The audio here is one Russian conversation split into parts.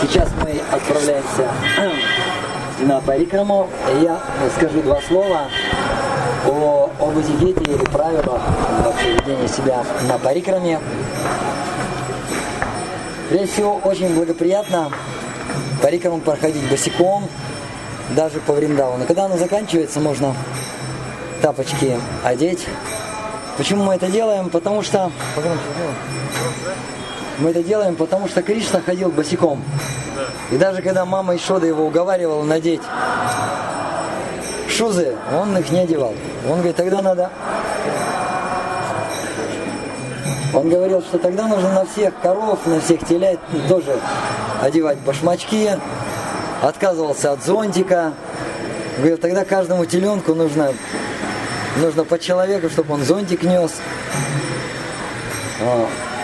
Сейчас мы отправляемся на Парикраму. Я скажу два слова о, об этикете или правилах вообще ведения себя на Парикраме. Прежде всего, очень благоприятно Парикраму проходить босиком, даже по Вриндавану. Когда оно заканчивается, можно тапочки одеть. Почему мы это делаем? Потому что... Мы это делаем, потому что Кришна ходил босиком. И даже когда мама Ишода его уговаривала надеть шузы, он их не одевал. Он говорит, тогда надо... Он говорил, что тогда нужно на всех коров, на всех телят тоже одевать башмачки. Отказывался от зонтика. Говорил, тогда каждому теленку нужно, нужно по человеку, чтобы он зонтик нес.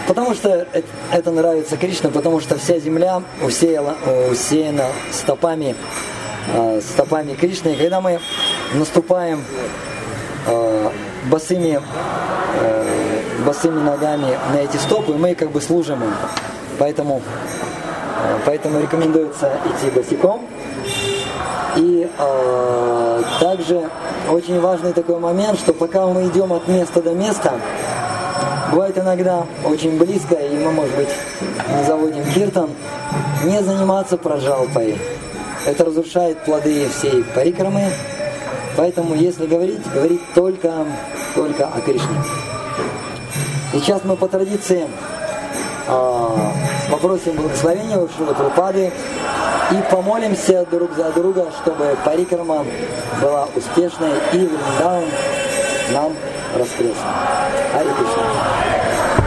Потому что это нравится Кришна, потому что вся земля усеяла, усеяна стопами, а, стопами Кришны. И когда мы наступаем а, босыми, босыми ногами на эти стопы, мы как бы служим им. Поэтому, поэтому рекомендуется идти босиком. И э, также очень важный такой момент, что пока мы идем от места до места, бывает иногда очень близко, и мы, может быть, заводим киртан, не заниматься прожалпой. Это разрушает плоды всей парикрамы. Поэтому, если говорить, говорить только, только о Кришне. Сейчас мы по традиции э, попросим благословения у Шилы и помолимся друг за друга, чтобы парикрама была успешной и Вриндаван нам раскрылся. Ари Кришна.